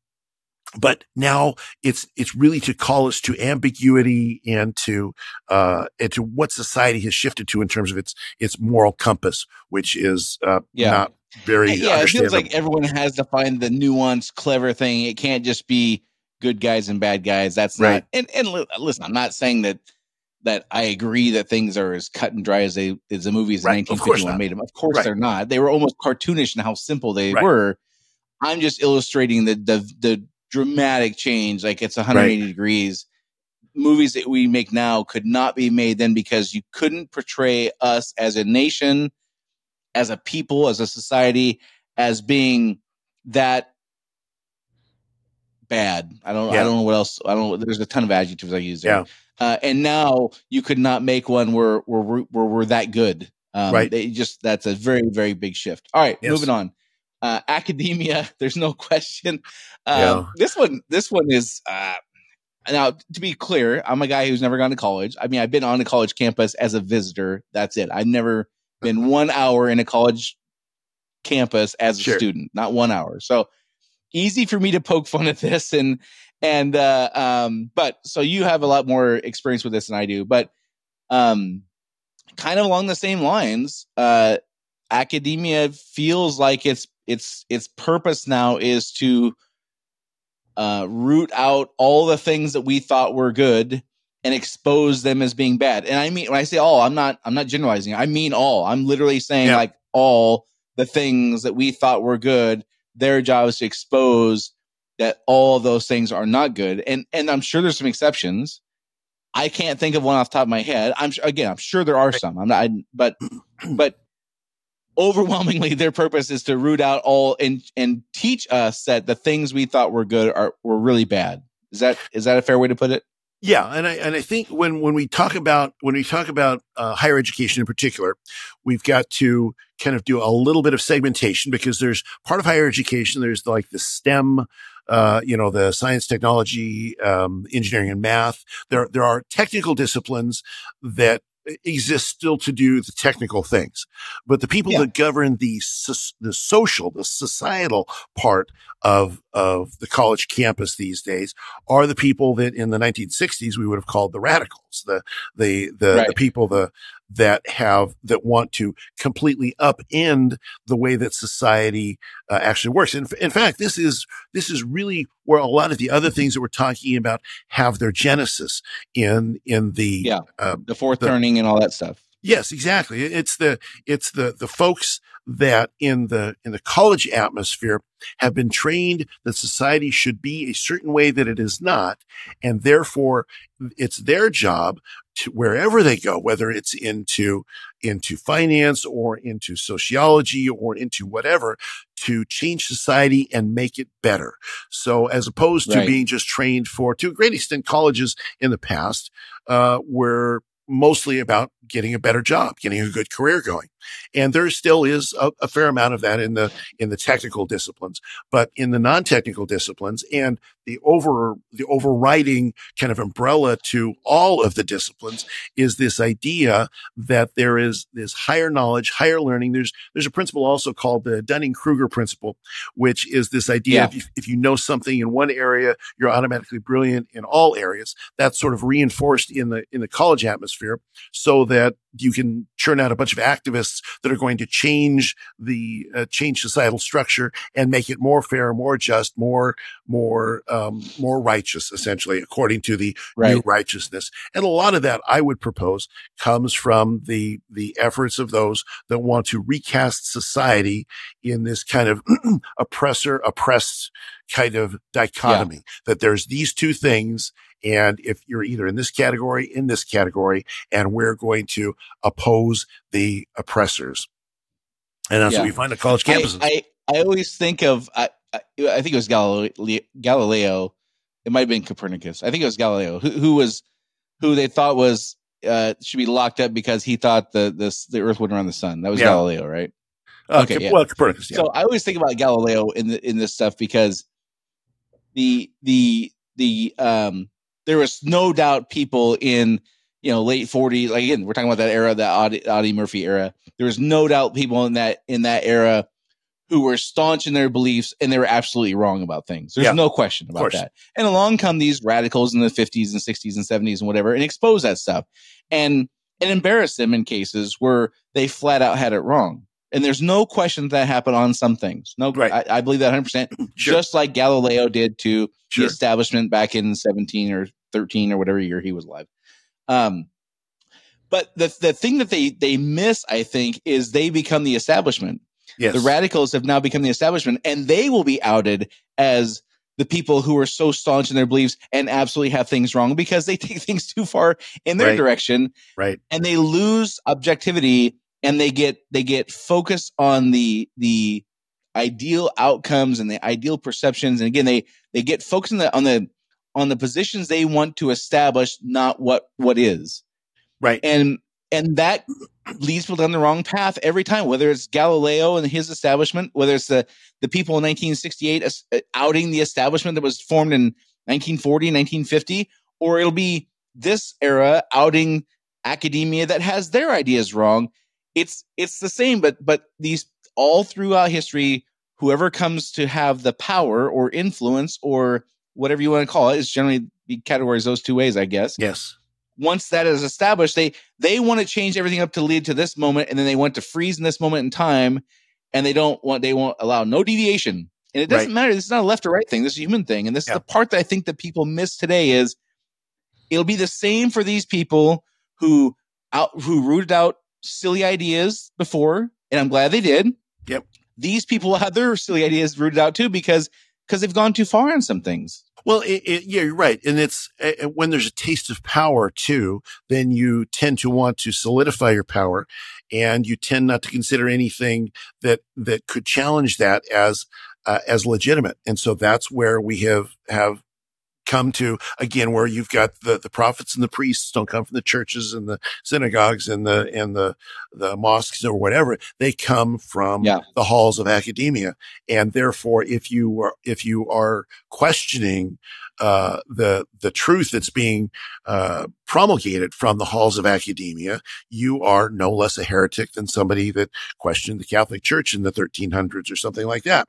but now it's it's really to call us to ambiguity and to uh and to what society has shifted to in terms of its its moral compass which is uh Yeah. not very yeah, it feels like everyone has to find the nuanced, clever thing. It can't just be good guys and bad guys. That's Right. not. And and li- listen, I'm not saying that that I agree that things are as cut and dry as they as the movies Right, in of 1951 made them. Of course Right. they're not. They were almost cartoonish in how simple they Right. were. I'm just illustrating the the the dramatic change. Like it's 180 degrees. Movies that we make now could not be made then because you couldn't portray us as a nation, as a people, as a society, as being that bad. I don't. Yeah. I don't know what else. I don't. There's a ton of adjectives I use there. Yeah. Uh, and now you could not make one where where we're, where we're that good. Um, Right. They just that's a very very big shift. All right, Yes. moving on. Uh, academia. <laughs> There's no question. Um, Yeah. This one. This one is. Uh, now, to be clear, I'm a guy who's never gone to college. I mean, I've been on a college campus as a visitor. That's it. I've never been one hour in a college campus as a Sure. student, not one hour. So easy for me to poke fun at <laughs> this and and uh um but so you have a lot more experience with this than I do, but um kind of along the same lines, uh academia feels like its its its purpose now is to uh root out all the things that we thought were good and expose them as being bad. And I mean when I say all, I'm not I'm not generalizing. I mean all. I'm literally saying Yeah. like all the things that we thought were good, their job is to expose that all those things are not good. And and I'm sure there's some exceptions. I can't think of one off the top of my head. I'm again, I'm sure there are some. I'm not, I, but but overwhelmingly, their purpose is to root out all and and teach us that the things we thought were good are were really bad. Is that is that a fair way to put it? Yeah, and I and I think when when we talk about when we talk about uh, higher education in particular, we've got to kind of do a little bit of segmentation because there's part of higher education. There's like the STEM, uh, you know, the science, technology, um, engineering, and math. There there are technical disciplines that exist still to do the technical things, but the people Yeah. that govern the the social, the societal part of of the college campus these days are the people that in the 1960s we would have called the radicals, the the the, Right. the people the that have that want to completely upend the way that society uh, actually works. In, in fact, this is this is really where a lot of the other things that we're talking about have their genesis in in the Yeah. uh, The fourth The- turning and all that stuff. Yes, exactly. It's the it's the the folks that in the in the college atmosphere have been trained that society should be a certain way that it is not, and therefore it's their job to wherever they go, whether it's into into finance or into sociology or into whatever, to change society and make it better. So as opposed to being just trained for, to a great extent, colleges in the past uh, were mostly about getting a better job, getting a good career going. And there still is a, a fair amount of that in the in the technical disciplines, but in the non-technical disciplines and the over the overriding kind of umbrella to all of the disciplines is this idea that there is this higher knowledge, higher learning. There's there's a principle also called the Dunning-Kruger principle, which is this idea Yeah. if, if you know something in one area, you're automatically brilliant in all areas. That's sort of reinforced in the in the college atmosphere so that that you can churn out a bunch of activists that are going to change the uh, change societal structure and make it more fair, more just, more more um, more righteous, essentially, according to the Right. new righteousness. And a lot of that, I would propose, comes from the the efforts of those that want to recast society in this kind of <clears throat> oppressor oppressed kind of dichotomy. That there's these two things. And if you're either in this category, in this category, and we're going to oppose the oppressors. And that's Yeah. what we find at college I, campuses. I, I always think of I, I, I think it was Galileo, Galileo. It might have been Copernicus. I think it was Galileo who, who was who they thought was uh, should be locked up because he thought the this the Earth wouldn't run the sun. That was Yeah. Galileo, right? Uh, okay, yeah. Well, Copernicus, yeah. So I always think about Galileo in the, in this stuff because the the the um there was no doubt people in you know late 40s like again we're talking about that era that Audie, Murphy era there was no doubt people in that in that era who were staunch in their beliefs and they were absolutely wrong about things there's Yeah. no question about that and along come these radicals in the 50s and 60s and 70s and whatever and expose that stuff and and embarrass them in cases where they flat out had it wrong and there's no question that, that happened on some things no Right. I, I believe that 100% Sure. just like Galileo did to Sure. the establishment back in 17 or 13 or whatever year he was alive. Um, but the the thing that they they miss, I think, is they become the establishment. yes. The radicals have now become the establishment, and they will be outed as the people who are so staunch in their beliefs and absolutely have things wrong because they <laughs> take things too far in their Right. direction right. and they lose objectivity and they get they get focused on the the ideal outcomes and the ideal perceptions and again they they get focused on the on the on the positions they want to establish not what what is Right. and and that leads people down the wrong path every time whether it's galileo and his establishment whether it's the the people in 1968 uh, outing the establishment that was formed in 1940 1950 or it'll be this era outing academia that has their ideas wrong it's it's the same but but these all throughout history whoever comes to have the power or influence or whatever you want to call it, is generally be categorized those two ways i guess Yes. once that is established, they they want to change everything up to lead to this moment, and then they want to freeze in this moment in time, and they don't want they won't allow no deviation. And it doesn't Right. matter. This is not a left or right thing. This is a human thing. And this Yeah. is the part that I think that people miss today is it'll be the same for these people who out who rooted out silly ideas before, and I'm glad they did. Yep. These people have their silly ideas rooted out too because because they've gone too far on some things. Well, it, it, yeah, you're right. And it's when there's a taste of power too, then you tend to want to solidify your power and you tend not to consider anything that, that could challenge that as, uh, as legitimate. And so that's where we have, have come to again, where you've got the, the prophets and the priests don't come from the churches and the synagogues and the, and the, the mosques or whatever. They come from Yeah. the halls of academia. And therefore, if you are, if you are questioning, uh, the, the truth that's being, uh, promulgated from the halls of academia, you are no less a heretic than somebody that questioned the Catholic Church in the 1300s or something like that.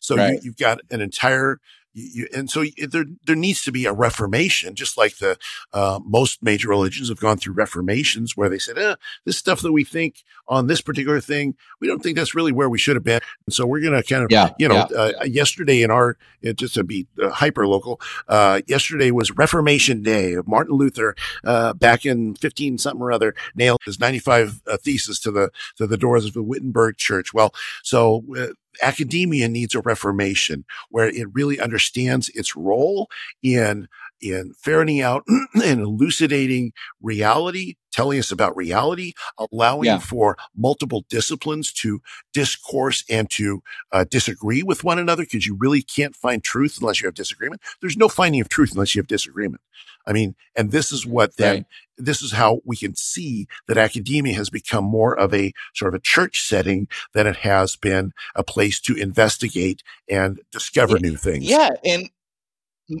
So you, Right. you've got an entire, you, you, and so there, there needs to be a reformation, just like the, uh, most major religions have gone through reformations where they said, eh, this stuff that we think on this particular thing, we don't think that's really where we should have been. And so we're going to kind of, Yeah. you know, yeah. uh, yesterday in our, uh, just to be uh, hyper local, uh, yesterday was Reformation Day of Martin Luther, uh, back in 15 something or other, nailed his 95 uh, thesis to the, to the doors of the Wittenberg church. Well, so, uh, academia needs a reformation where it really understands its role in, in ferreting out <clears throat> and elucidating reality, telling us about reality, allowing Yeah. for multiple disciplines to discourse and to uh, disagree with one another because you really can't find truth unless you have disagreement. There's no finding of truth unless you have disagreement. I mean, and this is what then, Right. this is how we can see that academia has become more of a sort of a church setting than it has been a place to investigate and discover new things. Yeah, and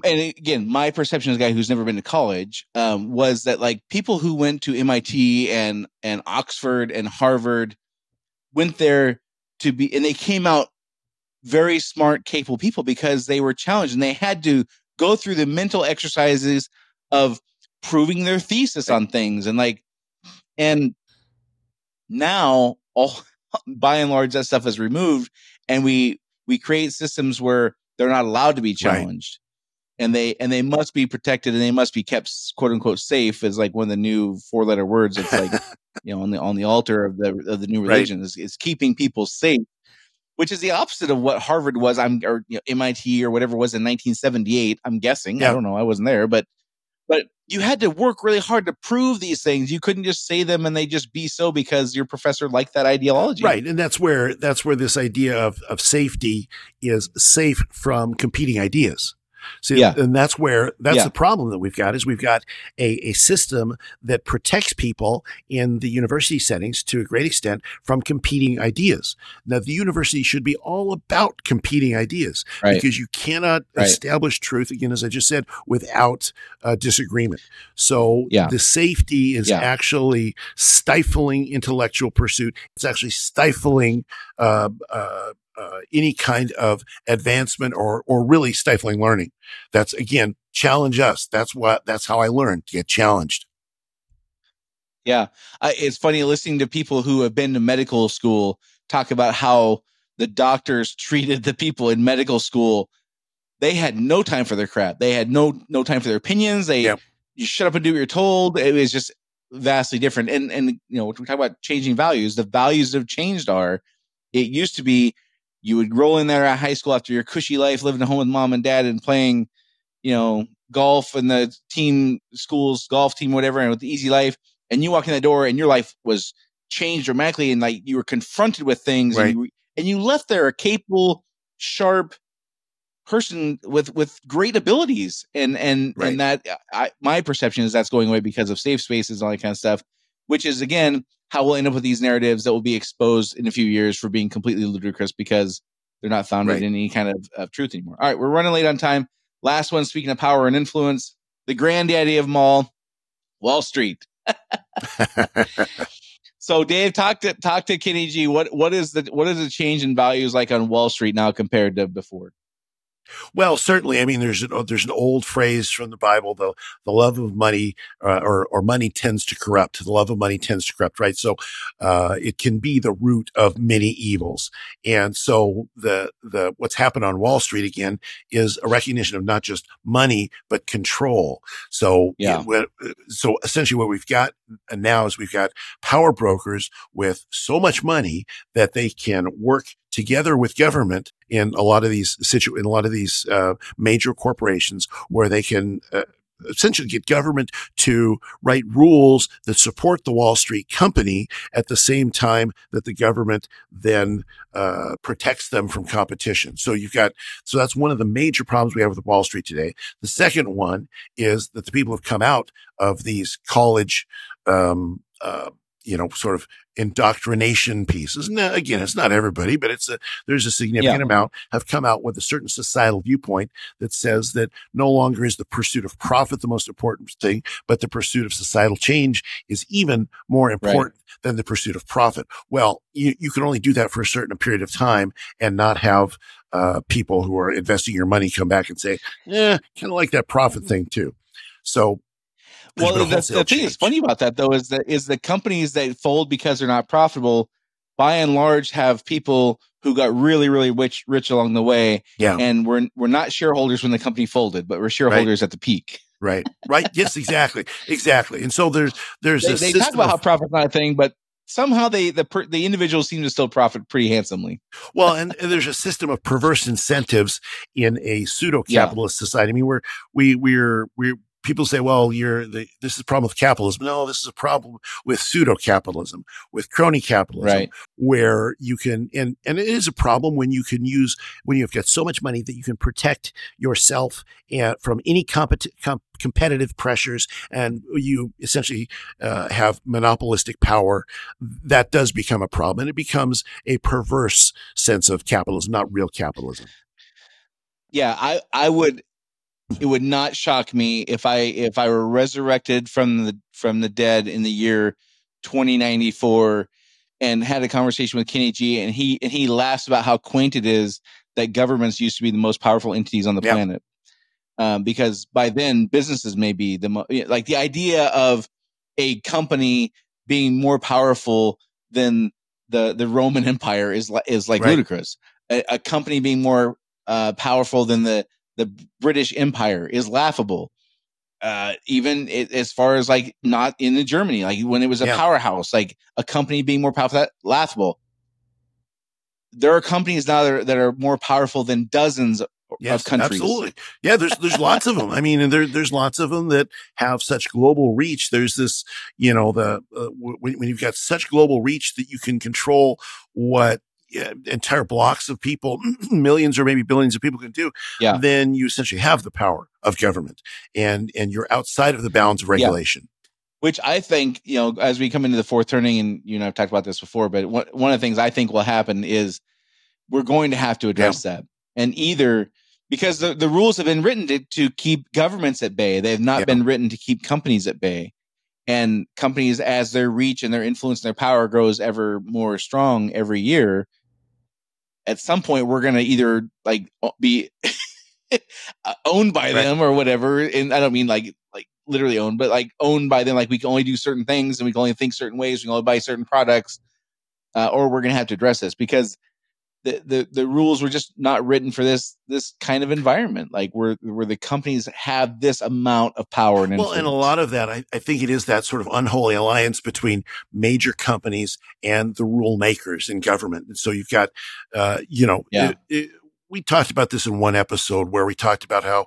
and again, my perception as a guy who's never been to college um, was that like people who went to MIT and and Oxford and Harvard went there to be, and they came out very smart, capable people because they were challenged and they had to go through the mental exercises of proving their thesis on things and like And now all <laughs> by and large that stuff is removed and we we create systems where they're not allowed to be challenged. Right. And they and they must be protected and they must be kept quote unquote safe is like one of the new four letter words. It's like <laughs> you know on the on the altar of the of the new religion right. is, is keeping people safe which is the opposite of what Harvard was. I'm or you know, MIT or whatever was in 1978. I'm guessing. Yeah. I don't know. I wasn't there, but but you had to work really hard to prove these things. You couldn't just say them and they just be so because your professor liked that ideology. Right. And that's where that's where this idea of, of safety is safe from competing ideas. See, yeah. and that's where that's yeah. the problem that we've got is we've got a, a system that protects people in the university settings to a great extent from competing ideas. Now, the university should be all about competing ideas right. because you cannot right. establish truth again, as I just said, without uh, disagreement. So yeah. the safety is actually stifling intellectual pursuit. It's actually stifling uh, uh, uh, any kind of advancement or or really stifling learning. That's again challenge us. That's what that's how I learned to get challenged. Yeah, I, it's funny listening to people who have been to medical school talk about how the doctors <laughs> treated the people in medical school. They had no time for their crap. They had no no time for their opinions. They yep. you shut up and do what you're told. It was just vastly different. And and you know, we talk about changing values. The values that have changed. Are it used to be you would roll in there at high school after your cushy life, living at home with mom and dad and playing, you know, golf and the team schools golf team, whatever, and with the easy life. And you walk in the door and your life was changed dramatically and like you were confronted with things right. and, you, and you left there a capable, sharp person with with great abilities and and right. and that I, my perception is that's going away because of safe spaces and all that kind of stuff which is again how we'll end up with these narratives that will be exposed in a few years for being completely ludicrous because they're not founded right. in any kind of, of truth anymore. All right, we're running late on time. Last one, speaking of power and influence, the granddaddy of them all, Wall Street. <laughs> so, Dave, talk to talk to Kenny G. What what is the what is the change in values like on Wall Street now compared to before? Well, certainly. I mean, there's an, there's an old phrase from the Bible, the, the love of money, uh, or, or money tends to corrupt. The love of money tends to corrupt, right? So, uh, it can be the root of many evils. And so the, the, what's happened on Wall Street again is a recognition of not just money, but control. So, yeah. It, so essentially what we've got now is we've got power brokers with so much money that they can work together with government in a lot of these situ- in a lot of these uh, major corporations where they can uh, essentially get government to write rules that support the Wall Street company at the same time that the government then uh, protects them from competition. So you've got, so that's one of the major problems we have with Wall Street today. The second one is that the people have come out of these college, um, uh, you know, sort of indoctrination pieces. Now, again, it's not everybody, but it's a, there's a significant yeah. amount have come out with a certain societal viewpoint that says that no longer is the pursuit of profit the most important thing, but the pursuit of societal change is even more important right. than the pursuit of profit. Well, you, you can only do that for a certain period of time and not have uh, people who are investing your money come back and say, yeah, kind of like that profit thing too. So well, the, the thing that's funny about that though is that is the companies that fold because they're not profitable, by and large, have people who got really, really rich, rich along the way. Yeah, and we're we're not shareholders when the company folded, but we're shareholders right. at the peak. Right. Right. yes. Exactly. Exactly. And so there's there's they, they talk about of, how profit's not a thing, but somehow they the the individuals seem to still profit pretty handsomely. well, and, and, there's a system of perverse incentives in a pseudo capitalist yeah. society. I mean, we're we we're we're people say, well, you're the, this is a problem with capitalism. No, this is a problem with pseudo capitalism, with crony capitalism, right. where you can, and, and it is a problem when you can use, when you've got so much money that you can protect yourself and, from any compet- com- competitive pressures and you essentially uh, have monopolistic power. That does become a problem and it becomes a perverse sense of capitalism, not real capitalism. Yeah, I, I would it would not shock me if I if I were resurrected from the from the dead in the year 2094 and had a conversation with Kenny G and he and he laughs about how quaint it is that governments used to be the most powerful entities on the yep. planet. Um, because by then businesses may be the mo- like the idea of a company being more powerful than the the Roman Empire is li- is like Right. ludicrous. A, a company being more uh, powerful than the the British Empire is laughable. Uh, even i as far as like not in the Germany, like when it was a Yeah. powerhouse, like a company being more powerful, that laughable. There are companies now that are, that are more powerful than dozens Yes, of countries. absolutely. Yeah, there's there's lots of them. I mean, and there there's lots of them that have such global reach. There's this, you know, the uh, when, when you've got such global reach that you can control what entire blocks of people, <clears throat> millions or maybe billions of people can do. Yeah. Then you essentially have the power of government, and and you're outside of the bounds of regulation. which I think, you know, as we come into the fourth turning, and you know, I've talked about this before, but one, one of the things I think will happen is we're going to have to address that. And either because the, the rules have been written to, to keep governments at bay, they have not Yeah. been written to keep companies at bay. And companies, as their reach and their influence and their power grows ever more strong every year, at some point we're going to either like be <laughs> uh, owned by Right. them or whatever. And I don't mean like like literally owned, but like owned by them. Like we can only do certain things and we can only think certain ways. We can only buy certain products, uh, or we're going to have to address this because the, the the rules were just not written for this this kind of environment. Like where where the companies have this amount of power and influence. Well, and a lot of that, I, I think it is that sort of unholy alliance between major companies and the rule makers in government. And so you've got, uh, you know, Yeah. it- it- we talked about this in one episode where we talked about how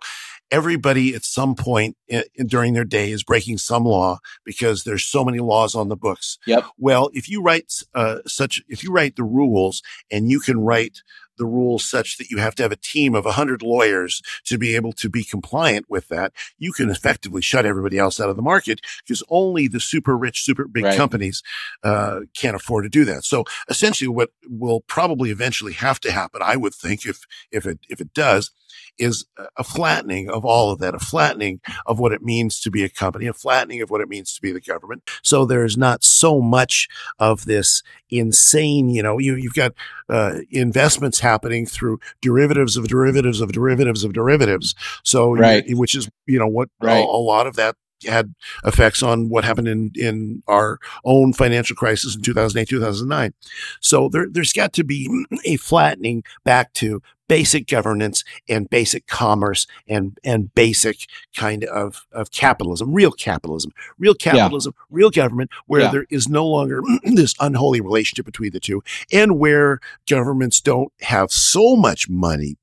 everybody at some point i during their day is breaking some law because there's so many laws on the books. Yep. Well, if you write uh, such, if you write the rules and you can write the rules such that you have to have a team of 100 lawyers to be able to be compliant with that, you can effectively shut everybody else out of the market because only the super rich, super big Right. companies uh, can't afford to do that. So essentially, what will probably eventually have to happen, I would think, if if it if it does, is a- flattening of all of that, a flattening of what it means to be a company, a flattening of what it means to be the government. So there's not so much of this insane, you know, you you've got uh, investments happening through derivatives of derivatives of derivatives of derivatives. So, you- Right. which is, you know, what a- a, lot of that had effects on what happened in, in our own financial crisis in 2008, 2009. So there, there's got to be a flattening back to basic governance and basic commerce and, and basic kind of, of capitalism, real capitalism, real capitalism, real government, where Yeah. there is no longer <clears throat> this unholy relationship between the two and where governments don't have so much money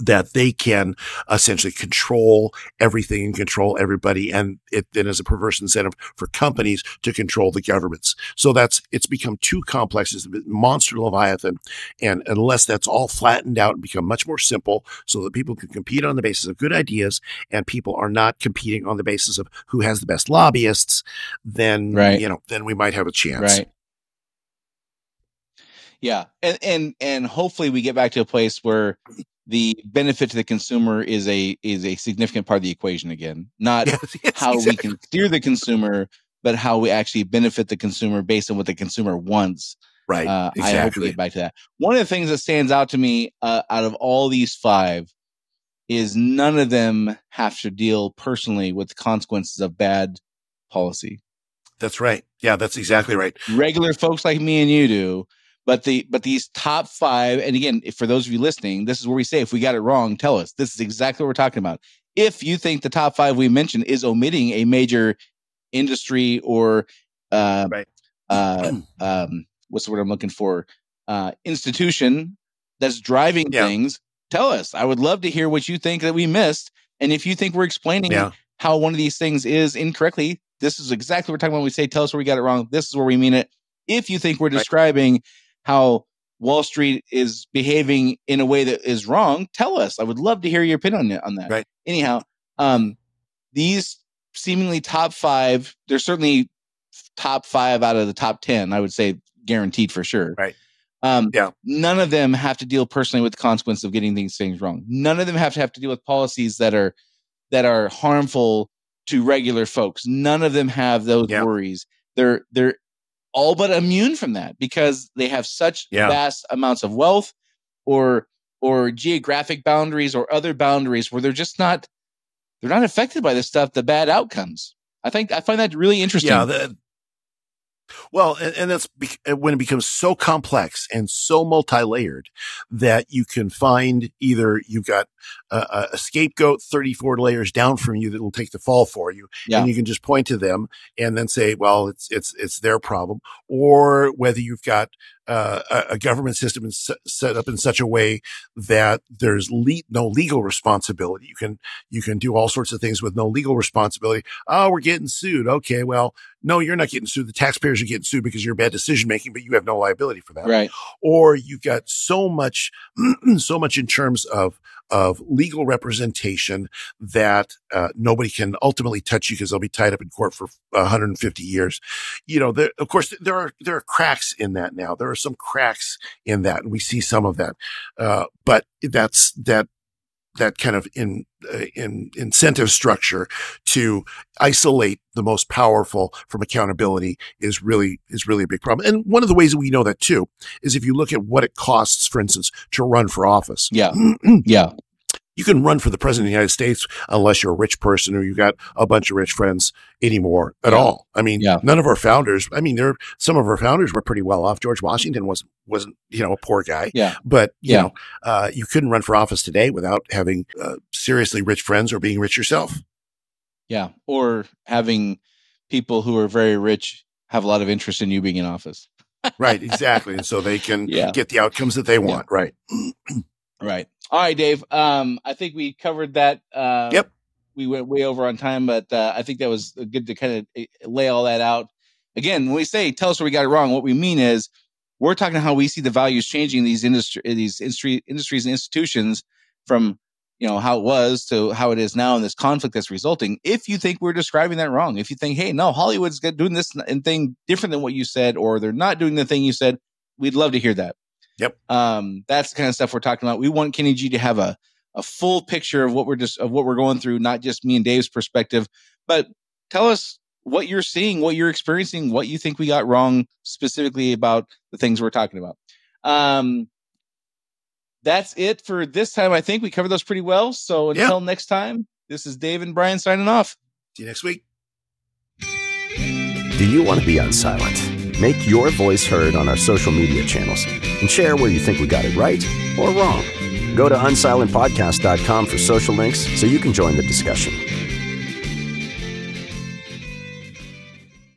that they can essentially control everything and control everybody. And it then is a perverse incentive for companies to control the governments. So that's, it's become too complex. It's a monster Leviathan. And unless that's all flattened out and become much more simple so that people can compete on the basis of good ideas and people are not competing on the basis of who has the best lobbyists, then, Right. you know, then we might have a chance. Right. Yeah, and and and hopefully we get back to a place where the benefit to the consumer is a is a significant part of the equation again, not Yes, <laughs> yes, how we can steer the consumer, but how we actually benefit the consumer based on what the consumer wants. Right. Uh, I hope we exactly. get back to that. One of the things that stands out to me uh, out of all these five is none of them have to deal personally with the consequences of bad policy. That's right. Yeah, that's exactly right. regular folks like me and you do. But the but these top five, and again, for those of you listening, this is where we say if we got it wrong, tell us. This is exactly what we're talking about. If you think the top five we mentioned is omitting a major industry or uh, Right. uh, <clears throat> um, what's the word I'm looking for? Uh, institution that's driving Yeah. things, tell us. I would love to hear what you think that we missed, and if you think we're explaining Yeah. how one of these things is incorrectly, this is exactly what we're talking about when we say tell us where we got it wrong. This is where we mean it. If you think we're Right. How Wall Street is behaving in a way that is wrong, tell us. I would love to hear your opinion on, on that. Right. Anyhow, um, these seemingly top five, they're certainly top five out of the top 10, I would say guaranteed for sure. Right. Um, Yeah. None of them have to deal personally with the consequence of getting these things wrong. None of them have to have to deal with policies that are that are harmful to regular folks. None of them have those Yeah. worries. They're they're all but immune from that because they have such Yeah. vast amounts of wealth or or geographic boundaries or other boundaries where they're just not they're not affected by this stuff, the bad outcomes. I think I find that really interesting. Yeah, the, Well, and, and that's be- when it becomes so complex and so multi-layered that you can find either you've got a, a scapegoat 34 layers down from you that will take the fall for you. Yeah. And you can just point to them and then say, well, it's, it's, it's their problem. Or whether you've got uh, a, government system is set up in such a way that there's le- no legal responsibility. You can, you can do all sorts of things with no legal responsibility. Oh, we're getting sued. Okay. Well, no, you're not getting sued. The taxpayers are getting sued because you're bad decision making, but you have no liability for that. Right. Or you've got so much, <clears throat> so much in terms of, of legal representation that uh, nobody can ultimately touch you because they'll be tied up in court for 150 years. You know, there, of course, there are there are cracks in that now. There are some cracks in that, and we see some of that. Uh, but that's that that kind of in, uh, in incentive structure to isolate the most powerful from accountability is really is really a big problem. And one of the ways that we know that too is if you look at what it costs, for instance, to run for office. Yeah. <clears throat> yeah. You can run for the president of the United States unless you're a rich person or you got a bunch of rich friends anymore at Yeah. all. I mean, Yeah. none of our founders. I mean, there some of our founders were pretty well off. George Washington wasn't wasn't you know a poor guy Yeah. but you Yeah. know, uh, you couldn't run for office today without having uh, seriously rich friends or being rich yourself. Yeah. Or having people who are very rich have a lot of interest in you being in office. Right, exactly. and so they can <laughs> get the outcomes that they want. Right. <clears throat> Right. All right, Dave. Um, I think we covered that. Uh, Yep. We went way over on time, but uh, I think that was good to kind of lay all that out. Again, when we say tell us where we got it wrong, what we mean is we're talking how we see the values changing in these industry, these industry, industries and institutions from you know how it was to how it is now, and this conflict that's resulting. If you think we're describing that wrong, if you think, hey, no, Hollywood's doing this and thing different than what you said, or they're not doing the thing you said, we'd love to hear that. Yep. Um, that's the kind of stuff we're talking about. We want Kenny G to have a a full picture of what we're just of what we're going through, not just me and Dave's perspective. But tell us what you're seeing, what you're experiencing, what you think we got wrong specifically about the things we're talking about. Um, that's it for this time. I think we covered those pretty well. So Yeah. until next time, this is Dave and Brian signing off. See you next week. Do you want to be unsilent? Make your voice heard on our social media channels and share where you think we got it right or wrong. Go to unsilentpodcast.com for social links so you can join the discussion.